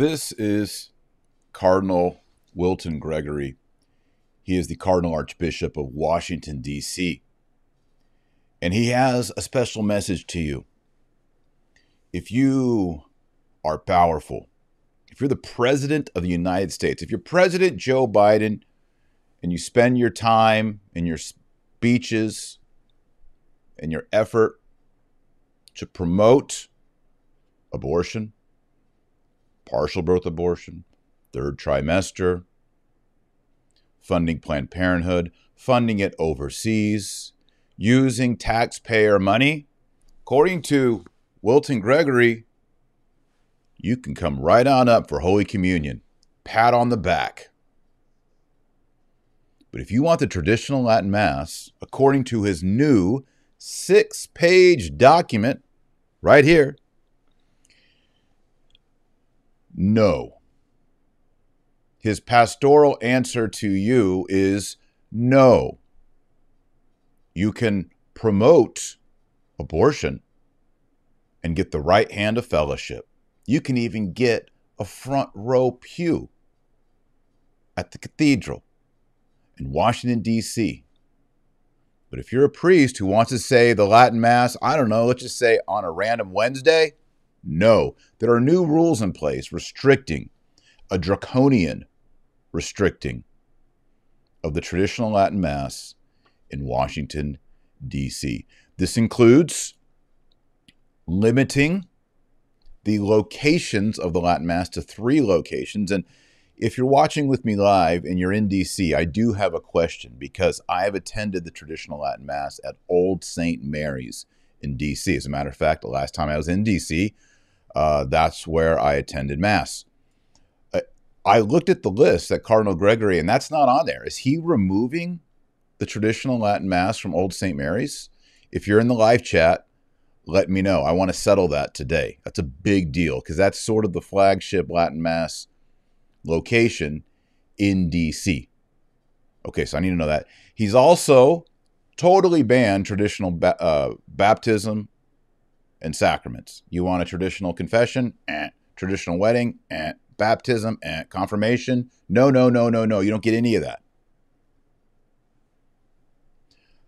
This is Cardinal Wilton Gregory. He is the Cardinal Archbishop of Washington, D.C. And he has a special message to you. If you are powerful, if you're the President of the United States, if you're President Joe Biden and you spend your time and your speeches and your effort to promote abortion, partial birth abortion, third trimester, funding Planned Parenthood, funding it overseas, using taxpayer money. According to Wilton Gregory, you can come right on up for Holy Communion. Pat on the back. But if you want the traditional Latin Mass, according to his new six page document right here, no. His pastoral answer to you is no. You can promote abortion and get the right hand of fellowship. You can even get a front row pew at the cathedral in Washington, D.C. But if you're a priest who wants to say the Latin Mass, I don't know, let's just say on a random Wednesday, no. There are new rules in place restricting, a draconian restricting of the traditional Latin Mass in Washington, D.C. This includes limiting the locations of the Latin Mass to three locations. And if you're watching with me live and you're in DC, I do have a question because I have attended the traditional Latin Mass at Old St. Mary's in DC. As a matter of fact, the last time I was in DC, uh, that's where I attended Mass. I, I looked at the list at Cardinal Gregory, and that's not on there. Is he removing the traditional Latin Mass from Old St. Mary's? If you're in the live chat, let me know. I want to settle that today. That's a big deal because that's sort of the flagship Latin Mass location in DC. Okay, so I need to know that. He's also totally banned traditional ba- uh, baptism and sacraments. You want a traditional confession? Eh. Traditional wedding? Eh. Baptism? Eh. Confirmation? No, no, no, no, no. You don't get any of that.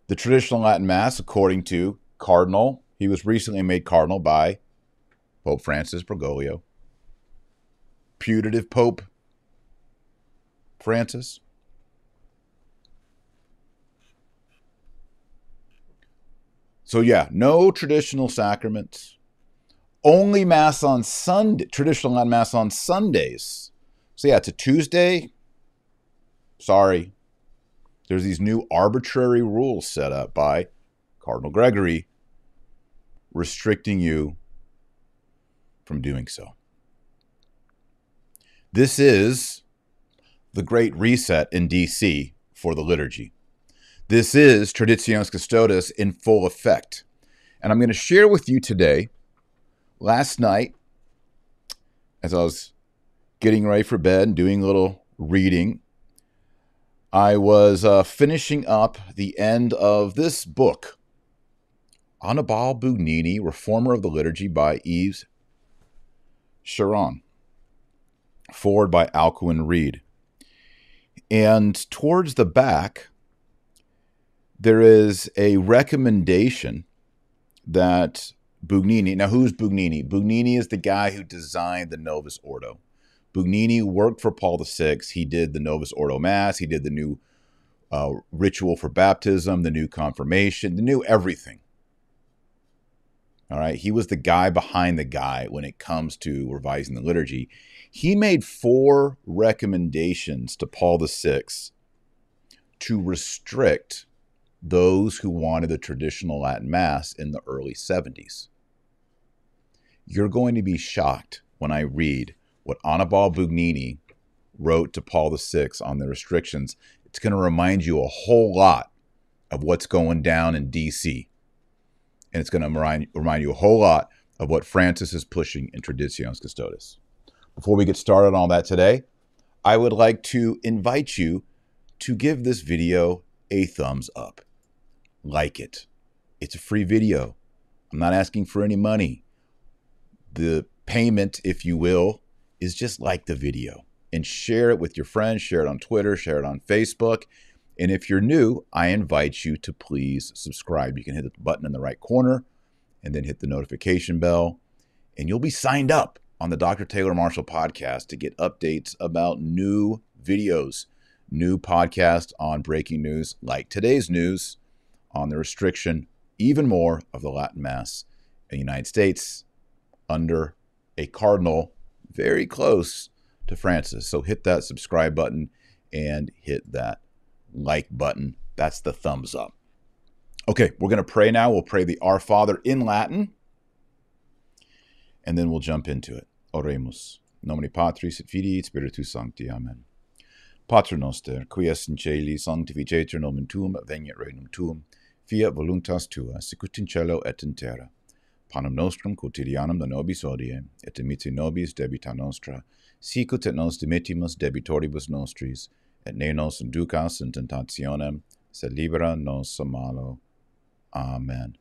The traditional Latin Mass, according to Cardinal he was recently made cardinal by Pope Francis Bergoglio. Putative Pope Francis. So, yeah, no traditional sacraments. Only Mass on Sunday, traditional Mass on Sundays. So, yeah, it's a Tuesday. Sorry. There's these new arbitrary rules set up by Cardinal Gregory restricting you from doing so. This is the Great Reset in DC for the liturgy. This is Traditionis Custodes in full effect. And I'm going to share with you today, last night, as I was getting ready for bed and doing a little reading, I was uh, finishing up the end of this book Annibale Bugnini, Reformer of the Liturgy by Yves Chiron, foreword by Alcuin Reid. And towards the back, there is a recommendation that Bugnini, now who's Bugnini? Bugnini is the guy who designed the Novus Ordo. Bugnini worked for Paul VI. He did the Novus Ordo Mass, he did the new uh, ritual for baptism, the new confirmation, the new everything. All right. He was the guy behind the guy when it comes to revising the liturgy. He made four recommendations to Paul VI to restrict those who wanted the traditional Latin Mass in the early 70s. You're going to be shocked when I read what Annibale Bugnini wrote to Paul VI on the restrictions. It's going to remind you a whole lot of what's going down in DC and it's going to remind, remind you a whole lot of what Francis is pushing in Traditionis Custodes. Before we get started on all that today, I would like to invite you to give this video a thumbs up. Like it. It's a free video. I'm not asking for any money. The payment, if you will, is just like the video and share it with your friends, share it on Twitter, share it on Facebook. And if you're new, I invite you to please subscribe. You can hit the button in the right corner and then hit the notification bell, and you'll be signed up on the Dr. Taylor Marshall podcast to get updates about new videos, new podcasts on breaking news like today's news on the restriction, even more of the Latin Mass in the United States under a cardinal very close to Francis. So hit that subscribe button and hit that like button. That's the thumbs up. Okay, we're going to pray now. We'll pray the Our Father in Latin, and then we'll jump into it. Oremus. Nomine Patris et Filii et Spiritus Sancti. Amen. Pater noster, qui es in celi, sanctificetur nomen tuum, veniat regnum tuum, fiat voluntas tua, sicut in et in terra. Panem nostrum quotidianum da nobis odie, et dimitti nobis debita nostra, sicut et nos dimittimus debitoribus nostris, et ne nos inducas in tentationem, sed libera nos a malo. Amen.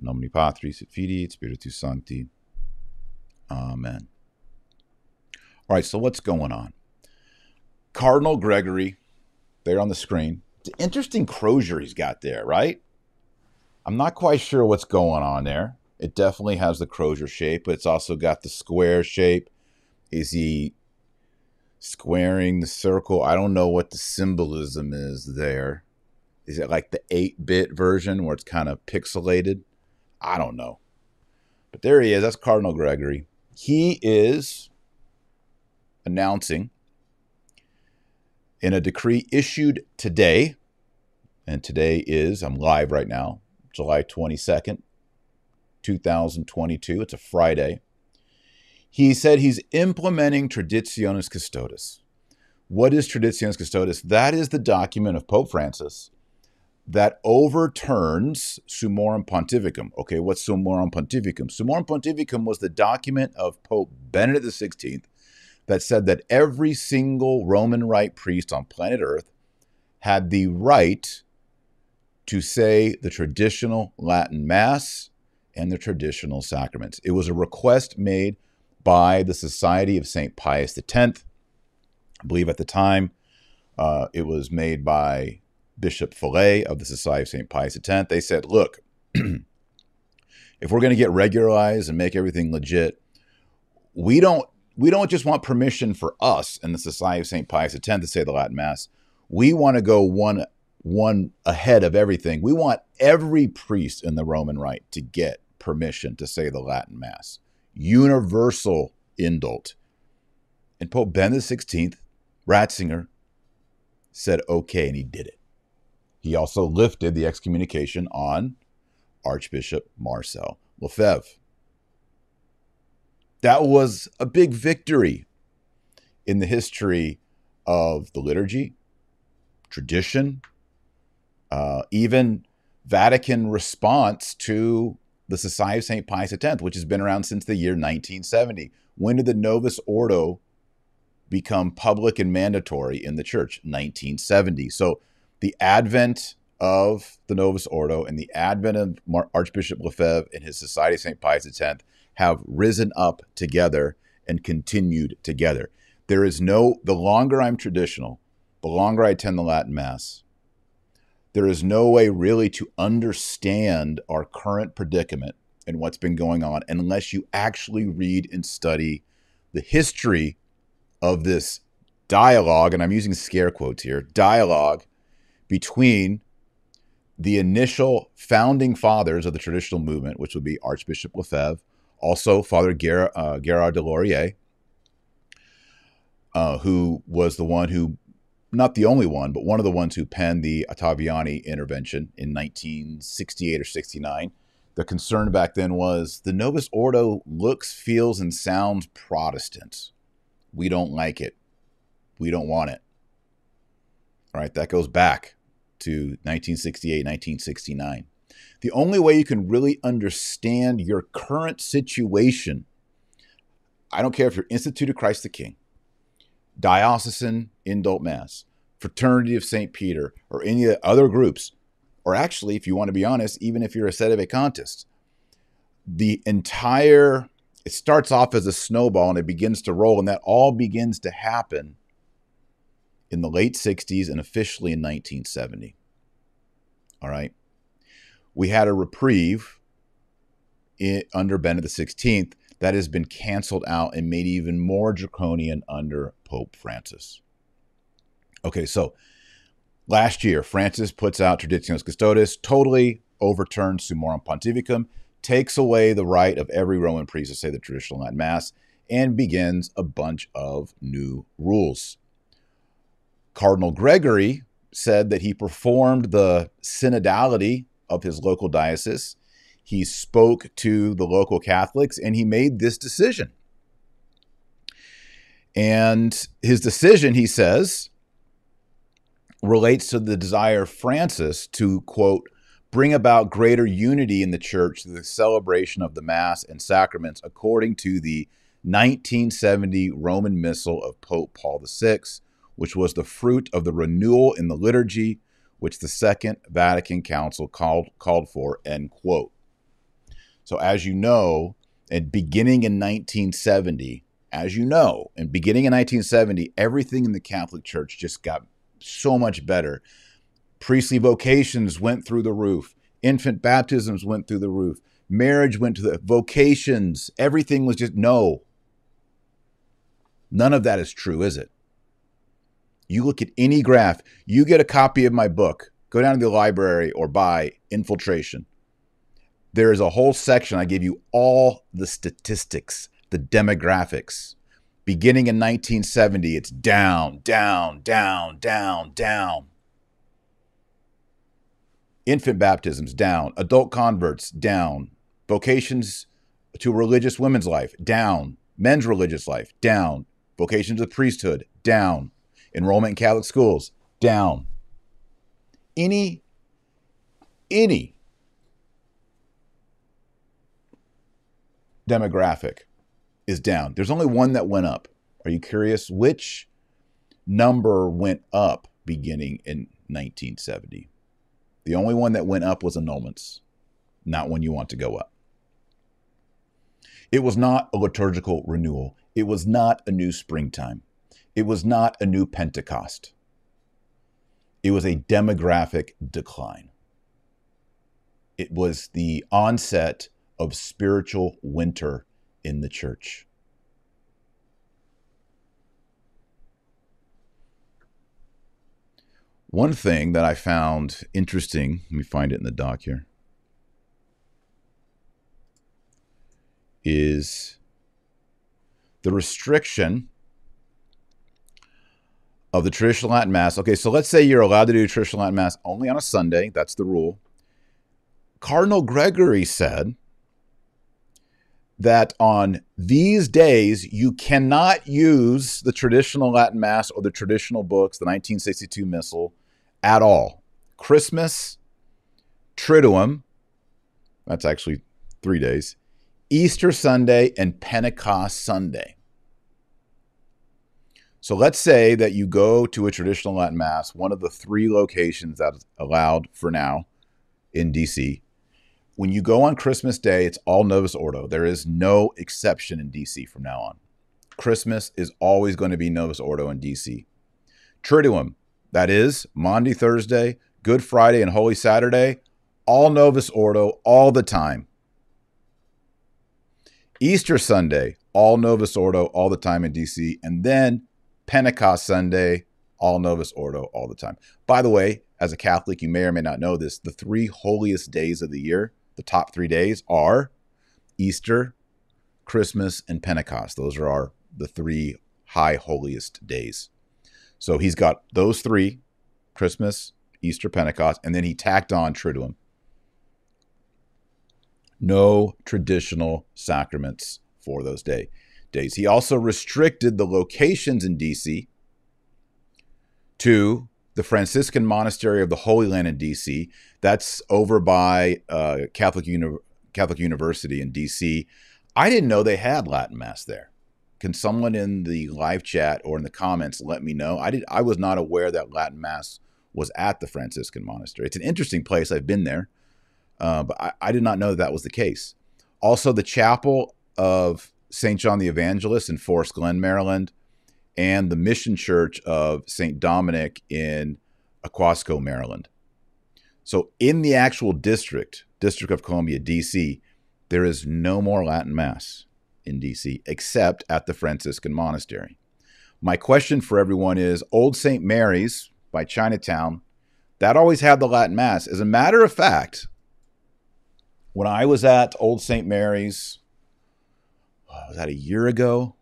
Nomini Patris et Filii et Spiritus Sancti. Amen. All right, so what's going on? Cardinal Gregory, there on the screen. Interesting crozier he's got there, right? I'm not quite sure what's going on there. It definitely has the crozier shape, but it's also got the square shape. Is he squaring the circle? I don't know what the symbolism is there. Is it like the 8 bit version where it's kind of pixelated? I don't know. But there he is. That's Cardinal Gregory. He is announcing in a decree issued today, and today is, I'm live right now, July 22nd, 2022. It's a Friday. He said he's implementing Traditionis Custodes. What is Traditionis Custodes? That is the document of Pope Francis that overturns Summorum Pontificum. Okay, what's Summorum Pontificum? Summorum Pontificum was the document of Pope Benedict XVI that said that every single Roman Rite priest on planet Earth had the right to say the traditional Latin Mass and the traditional sacraments. It was a request made by the Society of St. Pius X. I believe at the time uh, it was made by Bishop Fellay of the Society of St. Pius X. They said, look, if we're going to get regularized and make everything legit, we don't we don't just want permission for us and the Society of St. Pius X to say the Latin Mass. We want to go one one ahead of everything. We want every priest in the Roman Rite to get permission to say the Latin Mass. Universal indult. And Pope Benedict XVI, Ratzinger, said okay, and he did it. He also lifted the excommunication on Archbishop Marcel Lefebvre. That was a big victory in the history of the liturgy, tradition, uh, even Vatican response to the Society of St. Pius X, which has been around since the year 1970. When did the Novus Ordo become public and mandatory in the church? 1970. So the advent of the Novus Ordo and the advent of Archbishop Lefebvre and his Society of St. Pius X have risen up together and continued together. There is no, the longer I'm traditional, the longer I attend the Latin Mass, there is no way really to understand our current predicament and what's been going on unless you actually read and study the history of this dialogue, and I'm using scare quotes here dialogue between the initial founding fathers of the traditional movement, which would be Archbishop Lefebvre, also Father Gerard, uh, Guérard des Lauriers, uh, who was the one who not the only one, but one of the ones who penned the Ottaviani intervention in 1968 or 69. The concern back then was the Novus Ordo looks, feels, and sounds Protestant. We don't like it. We don't want it. All right, that goes back to 1968, 1969. The only way you can really understand your current situation, I don't care if you're Institute of Christ the King, diocesan indult mass, fraternity of St. Peter, or any of the other groups, or actually, if you want to be honest, even if you're a sedevacantist, the entire it starts off as a snowball and it begins to roll, and that all begins to happen in the late 60s and officially in 1970. All right. We had a reprieve in, under Benedict XVI that has been canceled out and made even more draconian under Pope Francis. Okay, so last year, Francis puts out Traditionis Custodes, totally overturns Summorum Pontificum, takes away the right of every Roman priest to say the traditional Latin Mass, and begins a bunch of new rules. Cardinal Gregory said that he performed the synodality of his local diocese. He spoke to the local Catholics and he made this decision. And his decision, he says, relates to the desire of Francis to, quote, bring about greater unity in the church through the celebration of the Mass and sacraments according to the 1970 Roman Missal of Pope Paul VI, which was the fruit of the renewal in the liturgy which the Second Vatican Council called, called for, end quote. So, as you know, and beginning in 1970, as you know, and beginning in 1970, everything in the Catholic Church just got so much better. Priestly vocations went through the roof, infant baptisms went through the roof, marriage went to the vocations, everything was just no. None of that is true, is it? You look at any graph, you get a copy of my book, go down to the library or buy Infiltration. There is a whole section. I give you all the statistics, the demographics. Beginning in 1970, it's down, down, down, down, down. Infant baptisms down, adult converts down, vocations to religious women's life down, men's religious life down, vocations to priesthood down, enrollment in Catholic schools down. Any, any demographic is down. There's only one that went up. Are you curious which number went up beginning in 1970? The only one that went up was annulments, not when you want to go up. It was not a liturgical renewal. It was not a new springtime. It was not a new Pentecost. It was a demographic decline. It was the onset of spiritual winter in the church. One thing that I found interesting, let me find it in the doc here, is the restriction of the traditional Latin Mass. Okay, so let's say you're allowed to do traditional Latin Mass only on a Sunday. That's the rule. Cardinal Gregory said that on these days you cannot use the traditional Latin Mass or the traditional books, the 1962 Missal, at all. Christmas, Triduum, that's actually three days, Easter Sunday, and Pentecost Sunday. So let's say that you go to a traditional Latin Mass, one of the three locations that's allowed for now in DC. When you go on Christmas Day, it's all Novus Ordo. There is no exception in DC from now on. Christmas is always going to be Novus Ordo in DC. Triduum, that is Maundy Thursday, Good Friday, and Holy Saturday, all Novus Ordo all the time. Easter Sunday, all Novus Ordo all the time in DC. And then Pentecost Sunday, all Novus Ordo all the time. By the way, as a Catholic, you may or may not know this. The three holiest days of the year, the top three days, are Easter, Christmas, and Pentecost. Those are our the three high holiest days. So he's got those three: Christmas, Easter, Pentecost, and then he tacked on Triduum. No traditional sacraments for those days days. He also restricted the locations in DC to the Franciscan Monastery of the Holy Land in DC. That's over by uh, Catholic, Uni- Catholic University in DC. I didn't know they had Latin Mass there. Can someone in the live chat or in the comments let me know? I did. I was not aware that Latin Mass was at the Franciscan Monastery. It's an interesting place. I've been there, uh, but I, I did not know that, that was the case. Also, the chapel of St. John the Evangelist in Forest Glen, Maryland, and the Mission Church of St. Dominic in Aquasco, Maryland. So, in the actual district, District of Columbia, DC, there is no more Latin Mass in DC except at the Franciscan Monastery. My question for everyone is Old St. Mary's by Chinatown, that always had the Latin Mass. As a matter of fact, when I was at Old St. Mary's, Uh, was that a year ago?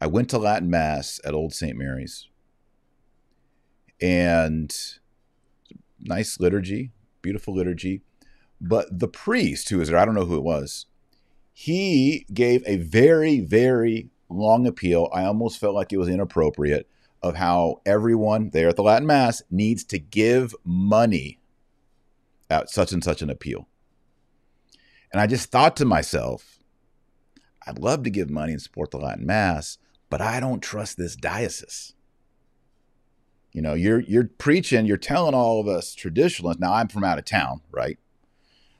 I went to Latin Mass at Old St. Mary's. And nice liturgy, beautiful liturgy. But the priest who was there, I don't know who it was, he gave a very, very long appeal. I almost felt like it was inappropriate of how everyone there at the Latin Mass needs to give money at such and such an appeal. And I just thought to myself, I'd love to give money and support the Latin Mass, but I don't trust this diocese. You know, you're you're preaching, you're telling all of us traditionalists. Now I'm from out of town, right?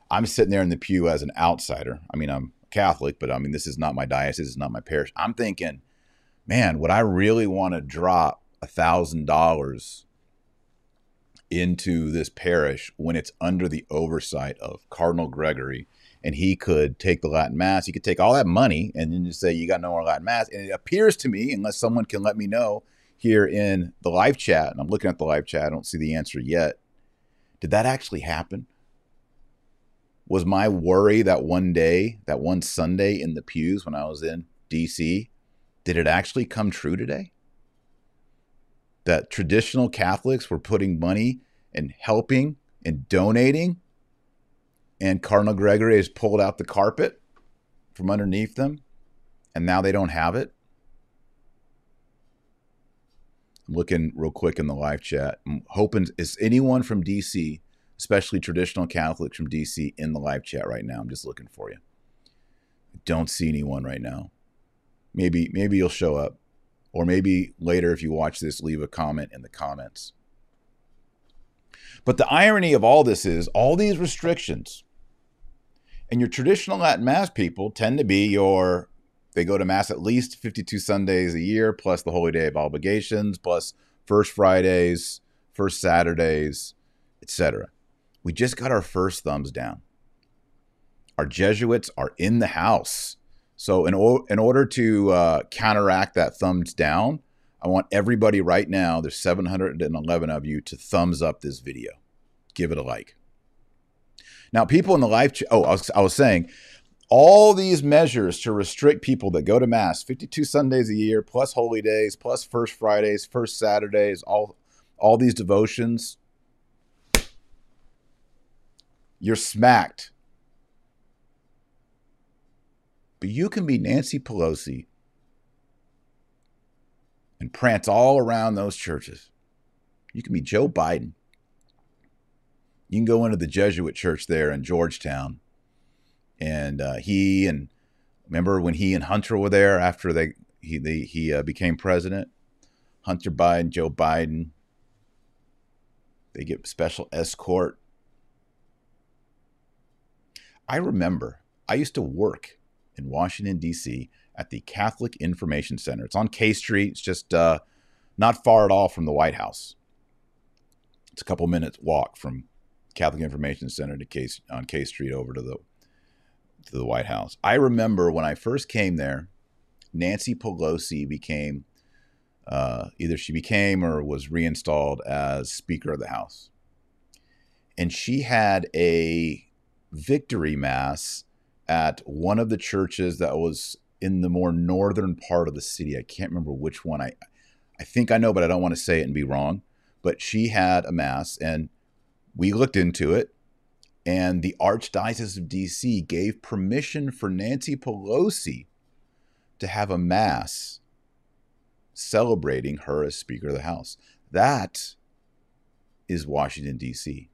I'm sitting there in the pew as an outsider. I mean, I'm Catholic, but I mean, this is not my diocese, it's not my parish. I'm thinking, man, would I really want to drop a thousand dollars into this parish when it's under the oversight of Cardinal Gregory? And he could take the Latin Mass, he could take all that money and then just say, You got no more Latin Mass. And it appears to me, unless someone can let me know here in the live chat, and I'm looking at the live chat, I don't see the answer yet. Did that actually happen? was my worry that one day, that one Sunday in the pews when I was in DC, did it actually come true today? That traditional Catholics were putting money and helping and donating, and Cardinal Gregory has pulled out the carpet from underneath them, and now they don't have it? I'm looking real quick in the live chat. I'm hoping, is anyone from DC especially traditional Catholics from DC in the live chat right now. I'm just looking for you. I don't see anyone right now. Maybe maybe you'll show up. Or maybe later if you watch this leave a comment in the comments. But the irony of all this is all these restrictions and your traditional Latin mass people tend to be your they go to mass at least 52 Sundays a year plus the holy day of obligations plus first Fridays, first Saturdays, etc. We just got our first thumbs down. Our Jesuits are in the house. So, in, o- in order to uh, counteract that thumbs down, I want everybody right now, there's 711 of you, to thumbs up this video. Give it a like. Now, people in the live chat, oh, I was, I was saying, all these measures to restrict people that go to Mass 52 Sundays a year, plus holy days, plus first Fridays, first Saturdays, all, all these devotions, you're smacked. But you can be Nancy Pelosi and prance all around those churches. You can be Joe Biden. You can go into the Jesuit church there in Georgetown. And uh, he and remember when he and Hunter were there after they he they, he uh, became president. Hunter Biden, Joe Biden. They get special escort I remember I used to work in Washington, D.C. at the Catholic Information Center. It's on K Street. It's just uh, not far at all from the White House. It's a couple minutes walk from Catholic Information Center to K, on K Street over to the to the White House. I remember when I first came there, Nancy Pelosi became uh, either she became or was reinstalled as Speaker of the House, and she had a victory mass at one of the churches that was in the more northern part of the city. I can't remember which one. I I think I know, but I don't want to say it and be wrong. But she had a mass, and we looked into it, and the Archdiocese of DC gave permission for Nancy Pelosi to have a mass celebrating her as Speaker of the House. That is Washington, D.C.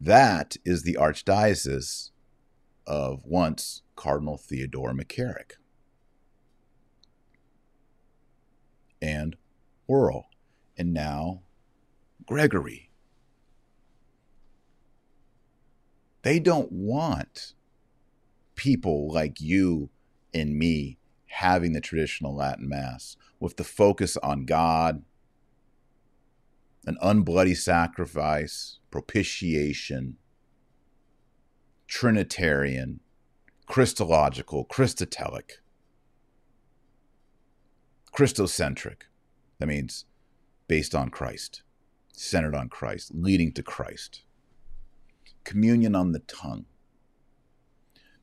That is the archdiocese of once Cardinal Theodore McCarrick and Wuerl, and now Gregory. They don't want people like you and me having the traditional Latin Mass with the focus on God, an unbloody sacrifice, propitiation, Trinitarian, Christological, Christotelic, Christocentric. That means based on Christ, centered on Christ, leading to Christ. Communion on the tongue.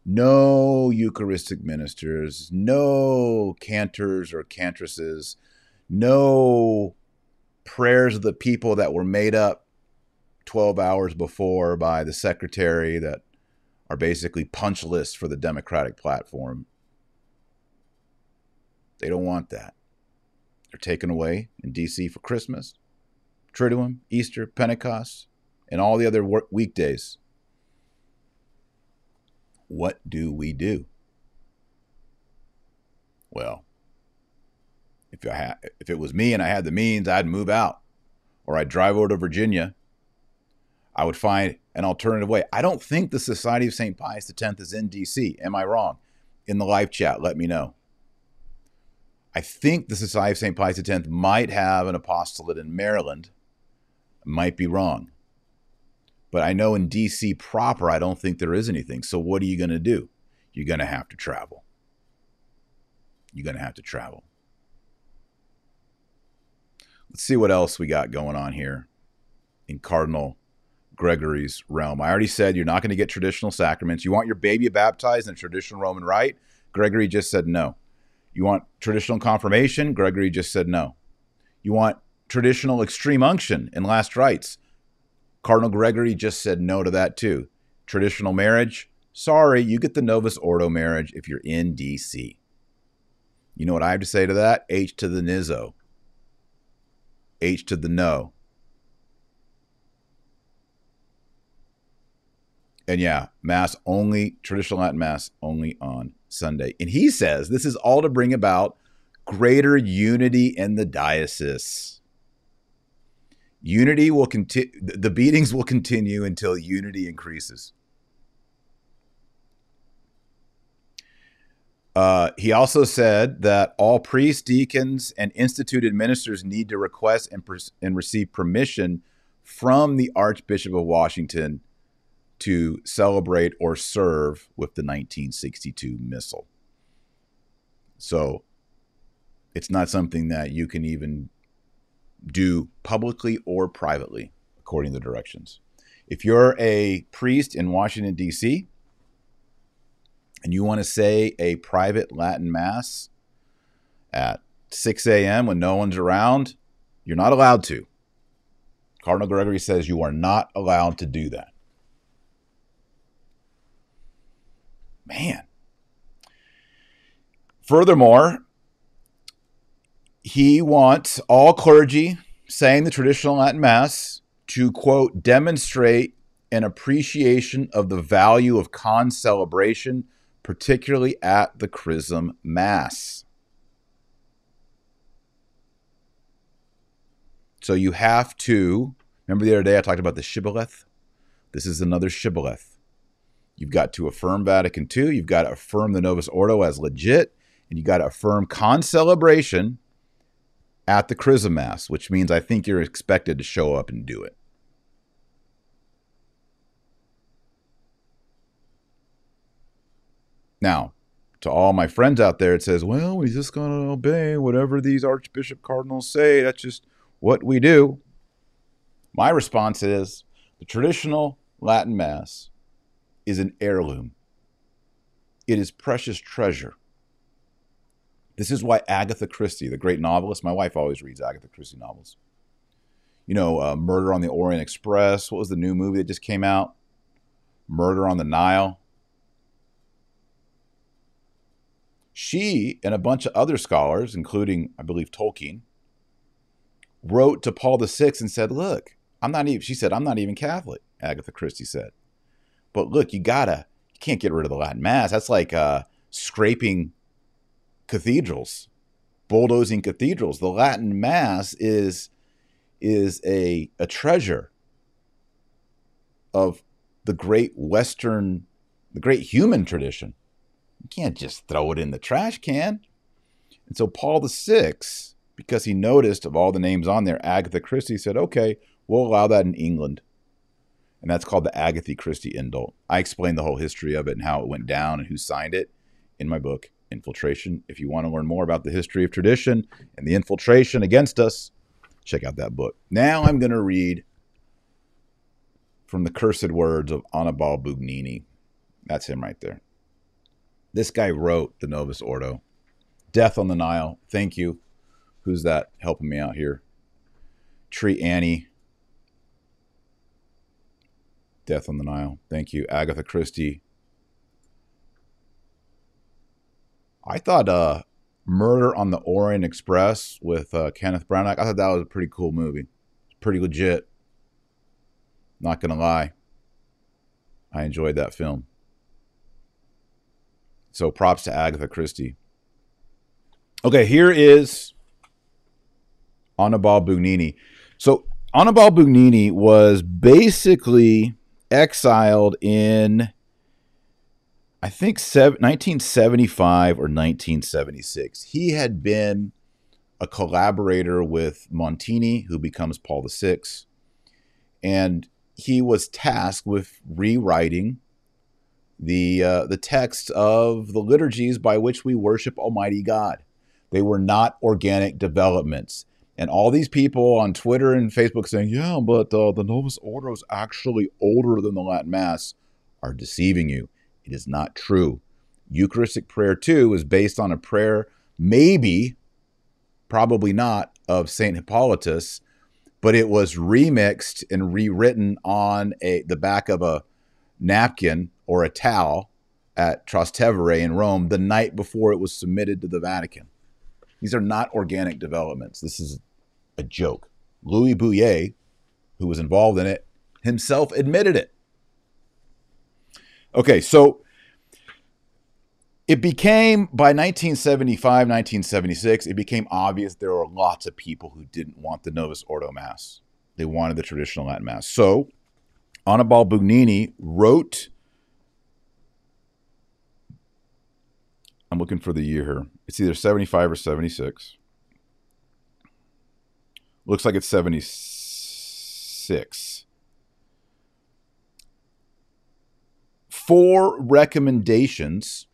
No Eucharistic ministers, no cantors or cantresses, no prayers of the people that were made up 12 hours before by the secretary that are basically punch lists for the Democratic platform. They don't want that. They're taken away in D.C. for Christmas, Triduum, Easter, Pentecost, and all the other work weekdays. What do we do? Well, if I had, if it was me and I had the means, I'd move out, or I'd drive over to Virginia. I would find an alternative way. I don't think the Society of St. Pius X is in D.C. Am I wrong? In the live chat, let me know. I think the Society of St. Pius X might have an apostolate in Maryland. Might be wrong. But I know in DC proper, I don't think there is anything. So what are you going to do? You're going to have to travel. You're going to have to travel. Let's see what else we got going on here in Cardinal Gregory's realm. I already said you're not going to get traditional sacraments. You want your baby baptized in traditional Roman rite? Gregory just said no. You want traditional confirmation? Gregory just said no. You want traditional extreme unction in last rites? Cardinal Gregory just said no to that too. Traditional marriage? Sorry, you get the Novus Ordo marriage if you're in DC. You know what I have to say to that? H to the Nizzo. H to the no. And yeah, Mass only, traditional Latin Mass only on Sunday. And he says this is all to bring about greater unity in the diocese. Unity will continue, the beatings will continue until unity increases. Uh, he also said that all priests, deacons, and instituted ministers need to request and, and receive permission from the Archbishop of Washington to celebrate or serve with the 1962 missal. So it's not something that you can even do publicly or privately, according to the directions. If you're a priest in Washington, D.C., and you want to say a private Latin Mass at 6 a.m. when no one's around, you're not allowed to. Cardinal Gregory says you are not allowed to do that. Man. Furthermore, he wants all clergy saying the traditional Latin Mass to, quote, demonstrate an appreciation of the value of con celebration, particularly at the Chrism Mass. So you have to, remember the other day I talked about the shibboleth? This is another shibboleth. You've got to affirm Vatican II, you've got to affirm the Novus Ordo as legit, and you got to affirm con celebration at the Chrism Mass, which means I think you're expected to show up and do it. Now, to all my friends out there, it says, well, we're just going to obey whatever these Archbishop Cardinals say. That's just what we do. My response is the traditional Latin Mass is an heirloom, it is precious treasure. This is why Agatha Christie, the great novelist, my wife always reads Agatha Christie novels. You know, uh, Murder on the Orient Express. What was the new movie that just came out? Murder on the Nile. She and a bunch of other scholars, including, I believe, Tolkien, wrote to Paul VI and said, Look, I'm not even, she said, I'm not even Catholic, Agatha Christie said. But look, you gotta, you can't get rid of the Latin Mass. That's like uh, scraping cathedrals, bulldozing cathedrals. The Latin Mass is is a a treasure of the great Western, the great human tradition You can't just throw it in the trash can. And so Paul VI, because he noticed of all the names on there, Agatha Christie said, okay, we'll allow that in England. And that's called the Agatha Christie Indult. I explained the whole history of it and how it went down and who signed it in my book, Infiltration. If you want to learn more about the history of tradition and the infiltration against us, check out that book. Now I'm going to read from the cursed words of Annibal Bugnini. That's him right there. This guy wrote the Novus Ordo. Death on the Nile. Thank you. Who's that helping me out here? Tree Annie. Death on the Nile. Thank you. Agatha Christie. I thought uh, Murder on the Orient Express with uh, Kenneth Branagh, I thought that was a pretty cool movie. Pretty legit. Not to lie. I enjoyed that film. So props to Agatha Christie. Okay, here is Annibale Bugnini. So Annibale Bugnini was basically exiled in, I think, 1975 or 1976. He had been a collaborator with Montini, who becomes Paul VI, and he was tasked with rewriting the uh, the text of the liturgies by which we worship Almighty God. They were not organic developments. And all these people on Twitter and Facebook saying, "Yeah, but uh, the Novus Ordo is actually older than the Latin Mass," are deceiving you. It is not true. Eucharistic prayer too is based on a prayer, maybe, probably not, of Saint Hippolytus, but it was remixed and rewritten on a the back of a napkin or a towel at Trastevere in Rome the night before it was submitted to the Vatican. These are not organic developments. This is a joke. Louis Bouyer, who was involved in it, himself admitted it. Okay, so it became by 1975, 1976, it became obvious there were lots of people who didn't want the Novus Ordo Mass. They wanted the traditional Latin Mass. So Annibale Bugnini wrote I'm looking for the year here. It's either 75 or 76. Looks like it's 76. Four recommendations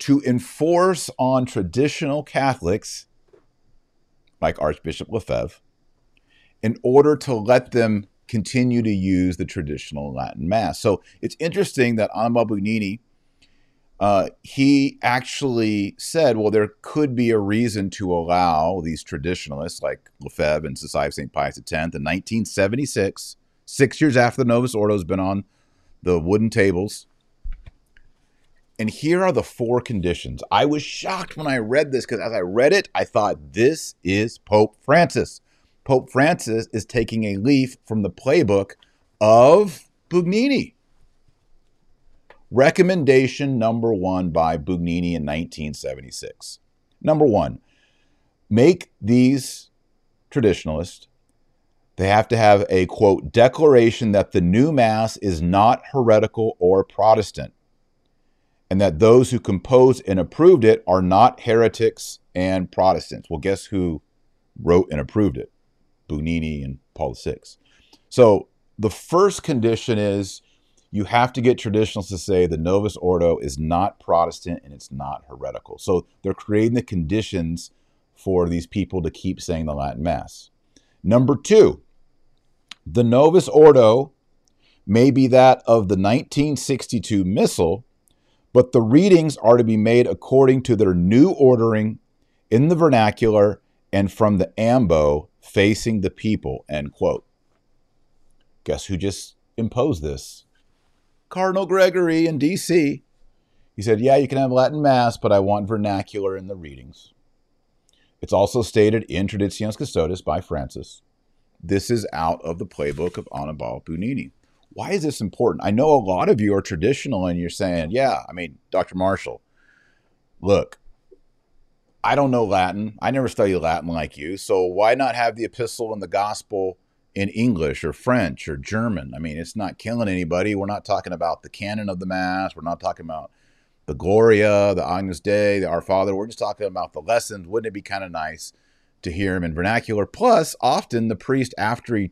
to enforce on traditional Catholics, like Archbishop Lefebvre, in order to let them continue to use the traditional Latin Mass. So it's interesting that Annibale Bugnini uh, he actually said, well, there could be a reason to allow these traditionalists like Lefebvre and Society of St. Pius X in 1976, six years after the Novus Ordo has been on the wooden tables. And here are the four conditions. I was shocked when I read this because as I read it, I thought, this is Pope Francis. Pope Francis is taking a leaf from the playbook of Bugnini. Recommendation number one by Bugnini in 1976. Number one, make these traditionalists, they have to have a quote, declaration that the new Mass is not heretical or Protestant, and that those who composed and approved it are not heretics and Protestants. Well, guess who wrote and approved it? Bugnini and Paul VI. So the first condition is you have to get traditionalists to say the Novus Ordo is not Protestant and it's not heretical. So they're creating the conditions for these people to keep saying the Latin Mass. Number two, the Novus Ordo may be that of the 1962 Missal, but the readings are to be made according to their new ordering in the vernacular and from the ambo facing the people, end quote. Guess who just imposed this? Cardinal Gregory in D.C. He said, Yeah, you can have Latin Mass, but I want vernacular in the readings. It's also stated in Traditionis Custodes by Francis. This is out of the playbook of Annibale Bugnini. Why is this important? I know a lot of you are traditional and you're saying, yeah, I mean, Dr. Marshall, look, I don't know Latin. I never studied Latin like you. So why not have the epistle and the gospel in English or French or German. I mean, it's not killing anybody. We're not talking about the canon of the Mass. We're not talking about the Gloria, the Agnus Dei, the Our Father. We're just talking about the lessons. Wouldn't it be kind of nice to hear him in vernacular? Plus, often the priest, after he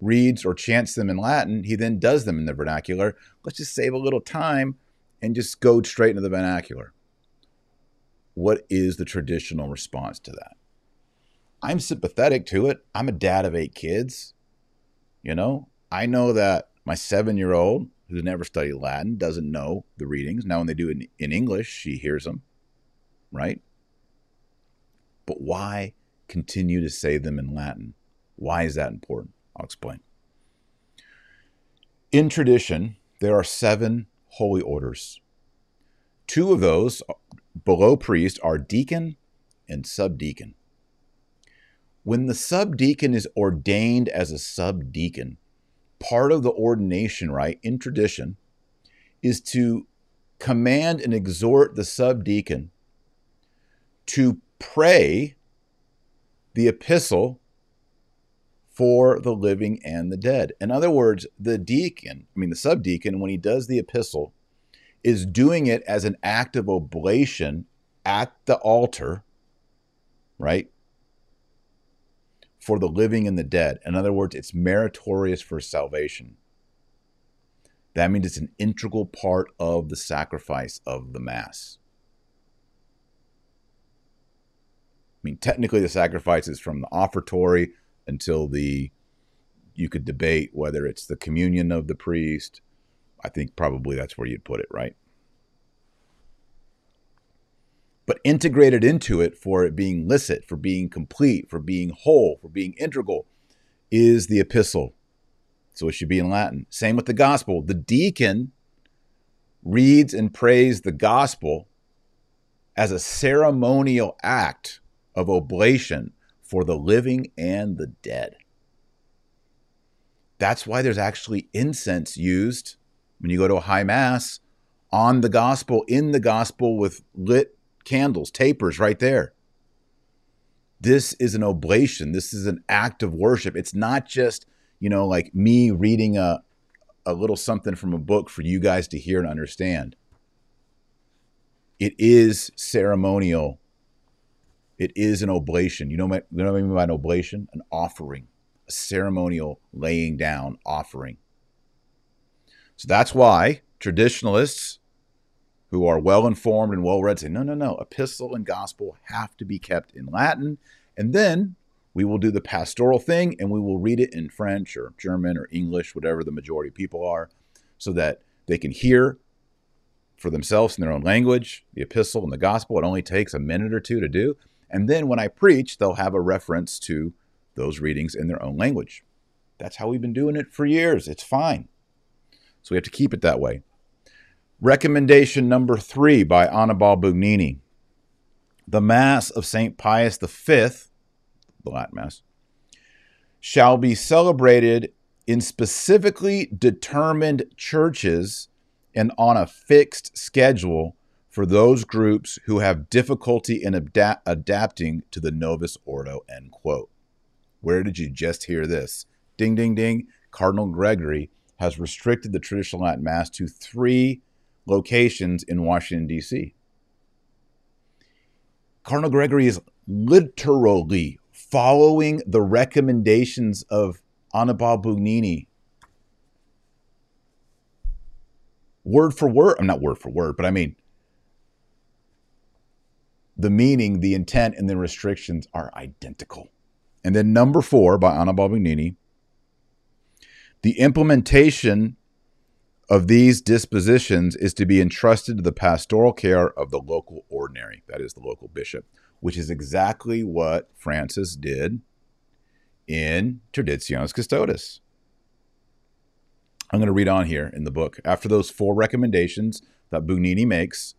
reads or chants them in Latin, he then does them in the vernacular. Let's just save a little time and just go straight into the vernacular. What is the traditional response to that? I'm sympathetic to it. I'm a dad of eight kids. You know, I know that my seven year old who's never studied Latin doesn't know the readings. Now, when they do it in, in English, she hears them, right? But why continue to say them in Latin? Why is that important? I'll explain. In tradition, there are seven holy orders. Two of those below priest are deacon and subdeacon. When the subdeacon is ordained as a subdeacon, part of the ordination rite in tradition is to command and exhort the subdeacon to pray the epistle for the living and the dead. In other words, the deacon, I mean, the subdeacon, when he does the epistle, is doing it as an act of oblation at the altar, right? For the living and the dead. In other words, it's meritorious for salvation. That means it's an integral part of the sacrifice of the Mass. I mean, technically, the sacrifice is from the offertory until the you could debate whether it's the communion of the priest. I think probably that's where you'd put it, right? But integrated into it for it being licit, for being complete, for being whole, for being integral is the epistle. So it should be in Latin. Same with the gospel. The deacon reads and prays the gospel as a ceremonial act of oblation for the living and the dead. That's why there's actually incense used when you go to a high mass on the gospel, in the gospel with lit candles, tapers right there. This is an oblation. This is an act of worship. It's not just, you know, like me reading a, a little something from a book for you guys to hear and understand. It is ceremonial it is an oblation. You know, what, you know what I mean by an oblation? An offering, a ceremonial laying down offering. So that's why traditionalists who are well informed and well read say, no, no, no, epistle and gospel have to be kept in Latin. And then we will do the pastoral thing and we will read it in French or German or English, whatever the majority of people are, so that they can hear for themselves in their own language the epistle and the gospel. It only takes a minute or two to do. And then when I preach, they'll have a reference to those readings in their own language. That's how we've been doing it for years. It's fine. So we have to keep it that way. Recommendation number three by Annibale Bugnini The Mass of St. Pius V, the Latin Mass, shall be celebrated in specifically determined churches and on a fixed schedule for those groups who have difficulty in adapting to the Novus Ordo, end quote. Where did you just hear this? Ding, ding, ding. Cardinal Gregory has restricted the traditional Latin Mass to three locations in Washington, D.C. Cardinal Gregory is literally following the recommendations of Annibale Bugnini. Word for word, I'm not word for word, but I mean, the meaning, the intent, and the restrictions are identical. And then number four by Anna Bugnini, the implementation of these dispositions is to be entrusted to the pastoral care of the local ordinary, that is the local bishop, which is exactly what Francis did in Traditionis Custodes. I'm going to read on here in the book. After those four recommendations that Bugnini makes,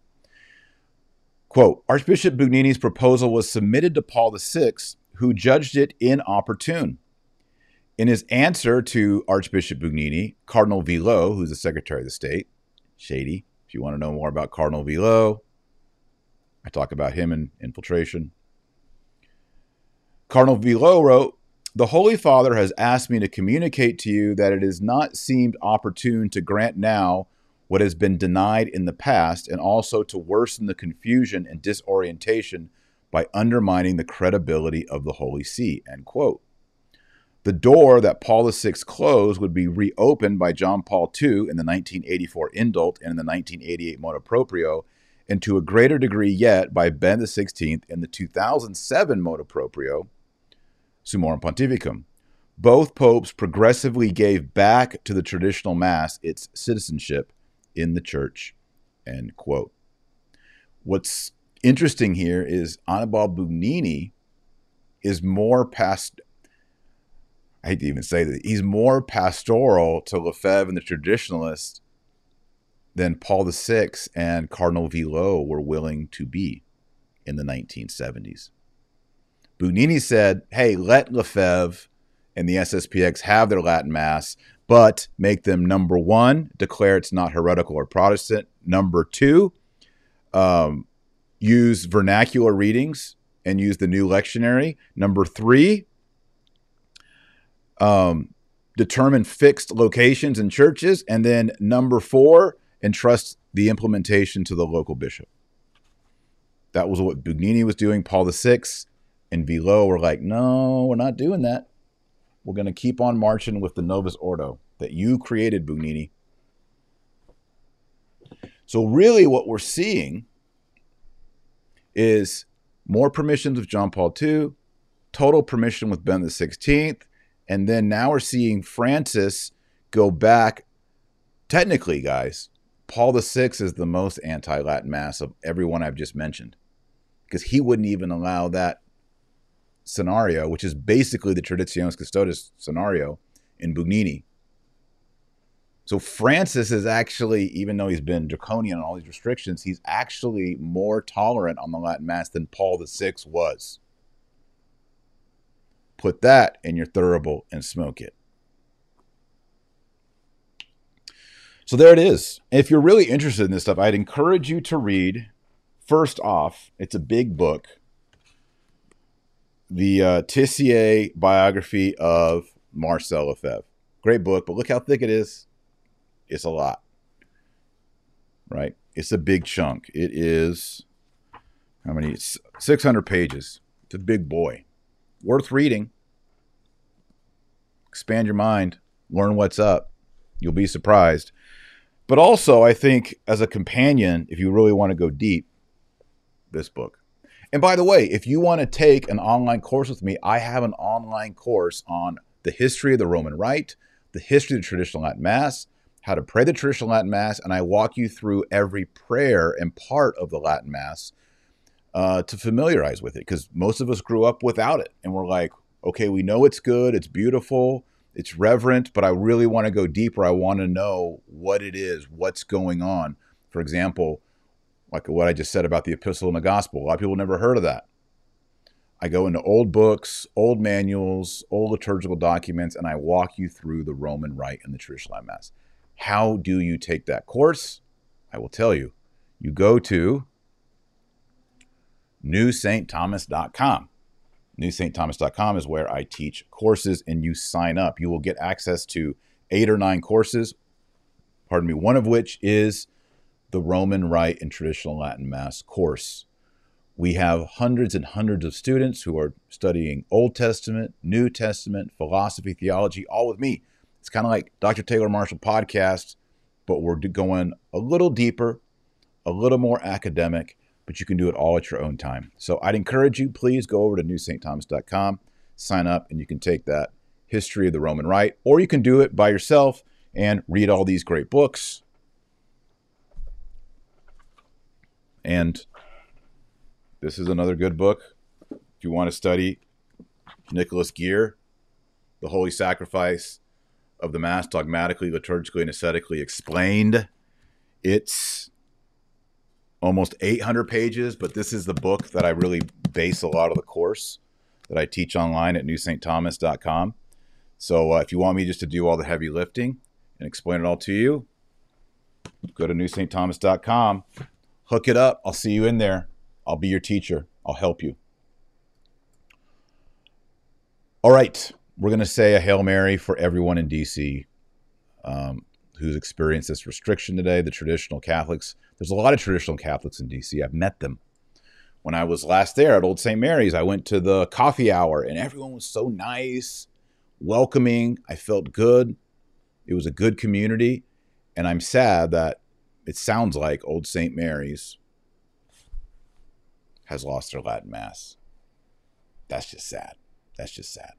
Quote Archbishop Bugnini's proposal was submitted to Paul VI, who judged it inopportune. In his answer to Archbishop Bugnini, Cardinal Villot, who's the Secretary of the State, shady, if you want to know more about Cardinal Villot, I talk about him in Infiltration. Cardinal Villot wrote, The Holy Father has asked me to communicate to you that it has not seemed opportune to grant now what has been denied in the past and also to worsen the confusion and disorientation by undermining the credibility of the Holy See. End quote. The door that Paul VI closed would be reopened by John Paul II in the 1984 Indult and in the 1988 Motu Proprio, and to a greater degree yet by Ben XVI in the 2007 Motu Proprio, Summorum Pontificum. Both popes progressively gave back to the traditional Mass its citizenship in the church. End quote. What's interesting here is Annibale Bugnini is more past I hate to even say that he's more pastoral to Lefebvre and the traditionalists than Paul VI and Cardinal Villot were willing to be in the 1970s. Bugnini said, hey, let Lefebvre and the SSPX have their Latin Mass, but make them number one, declare it's not heretical or Protestant. Number two, um, use vernacular readings and use the new lectionary. Number three, um, determine fixed locations in churches. And then number four, entrust the implementation to the local bishop. That was what Bugnini was doing. Paul VI and Villot were like, no, we're not doing that. We're going to keep on marching with the Novus Ordo that you created, Bugnini. So, really, what we're seeing is more permissions with John Paul II, total permission with Ben the 16th, and then now we're seeing Francis go back. Technically, guys, Paul the VI is the most anti Latin Mass of everyone I've just mentioned because he wouldn't even allow that scenario, which is basically the Traditionis Custodes scenario in Bugnini. So Francis is actually, even though he's been draconian on all these restrictions, he's actually more tolerant on the Latin Mass than Paul VI was. Put that in your thurible and smoke it. So there it is. If you're really interested in this stuff, I'd encourage you to read. First off, it's a big book. The uh, Tissier biography of Marcel Lefebvre. Great book, but look how thick it is. It's a lot, right? It's a big chunk. It is how many? It's 600 pages. It's a big boy worth reading. Expand your mind, learn what's up. You'll be surprised. But also, I think as a companion, if you really want to go deep, this book. And by the way, if you want to take an online course with me, I have an online course on the history of the Roman Rite, the history of the traditional Latin Mass, how to pray the traditional Latin Mass, and I walk you through every prayer and part of the Latin Mass uh, to familiarize with it because most of us grew up without it. And we're like, okay, we know it's good, it's beautiful, it's reverent, but I really want to go deeper. I want to know what it is, what's going on. For example, like what I just said about the epistle and the gospel. A lot of people never heard of that. I go into old books, old manuals, old liturgical documents, and I walk you through the Roman Rite and the traditional Mass. How do you take that course? I will tell you. You go to newsaintthomas.com. Newsaintthomas.com is where I teach courses and you sign up. You will get access to eight or nine courses, pardon me, one of which is the Roman Rite and Traditional Latin Mass course. We have hundreds and hundreds of students who are studying Old Testament, New Testament, philosophy, theology, all with me. It's kind of like Dr. Taylor Marshall podcast, but we're going a little deeper, a little more academic, but you can do it all at your own time. So I'd encourage you, please go over to newsaintthomas.com, sign up, and you can take that history of the Roman Rite, or you can do it by yourself and read all these great books. And this is another good book. If you want to study Nicholas Gihr, The Holy Sacrifice of the Mass, dogmatically, liturgically, and ascetically explained. It's almost 800 pages, but this is the book that I really base a lot of the course that I teach online at newsaintthomas.com. So uh, if you want me just to do all the heavy lifting and explain it all to you, go to newsaintthomas.com, hook it up. I'll see you in there. I'll be your teacher. I'll help you. All right, we're going to say a Hail Mary for everyone in DC. Um, who's experienced this restriction today. The traditional Catholics. There's a lot of traditional Catholics in DC. I've met them. When I was last there at Old St. Mary's, I went to the coffee hour and everyone was so nice, welcoming. I felt good. It was a good community. And I'm sad that it sounds like Old St. Mary's has lost their Latin Mass. That's just sad. That's just sad.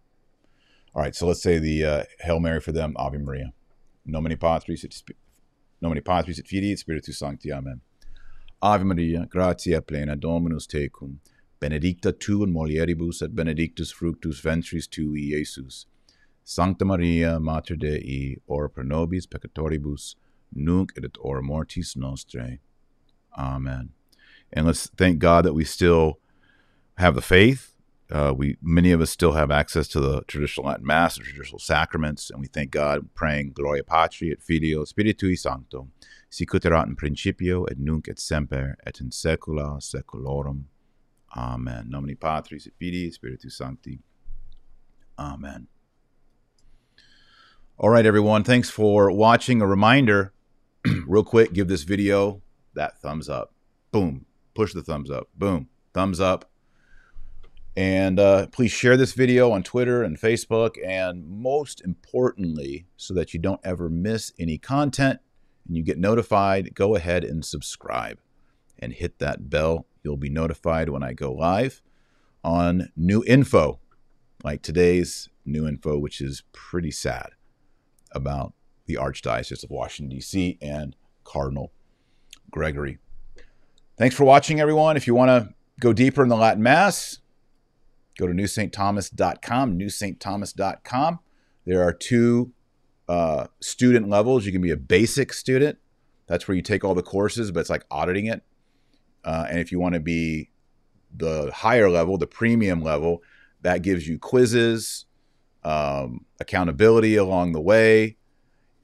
All right, so let's say the uh, Hail Mary for them, Ave Maria. Nomine Patris et Nomine Patris et et Spiritus Sancti. Amen. Ave Maria, gratia plena, Dominus tecum, benedicta tu in mulieribus et benedictus fructus ventris tui, Iesus. Sancta Maria, Mater Dei, ora pro nobis peccatoribus, nunc et ora mortis nostrae. Amen. And let's thank God that we still have the faith. Uh, we many of us still have access to the traditional Latin Mass and traditional sacraments, and we thank God praying Gloria Patri et Filio Spiritui Sancto, sic erat in principio et nunc et semper et in saecula saeculorum. Amen. Nomine Patris et Filii Spiritus Sancti. Amen. All right, everyone. Thanks for watching. A reminder, real quick, give this video that thumbs up. Boom. Push the thumbs up. Boom. Thumbs up. And uh, please share this video on Twitter and Facebook. And most importantly, so that you don't ever miss any content and you get notified, go ahead and subscribe and hit that bell. You'll be notified when I go live on new info, like today's new info, which is pretty sad about the Archdiocese of Washington, D.C. and Cardinal Gregory. Thanks for watching, everyone. If you want to go deeper in the Latin Mass, go to newsaintthomas.com, newsaintthomas.com. There are two uh, student levels. You can be a basic student. That's where you take all the courses, but it's like auditing it. Uh, and if you want to be the higher level, the premium level, that gives you quizzes, um, accountability along the way,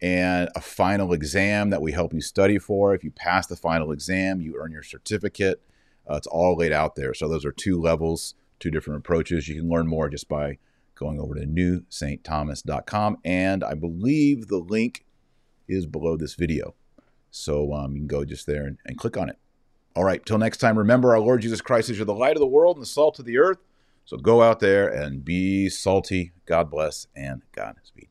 and a final exam that we help you study for. If you pass the final exam, you earn your certificate. Uh, it's all laid out there. So those are two levels, two different approaches. You can learn more just by going over to newsaintthomas.com. And I believe the link is below this video. So um, you can go just there and, and click on it. All right, till next time, remember our Lord Jesus Christ is you're the light of the world and the salt of the earth. So go out there and be salty. God bless and God speed.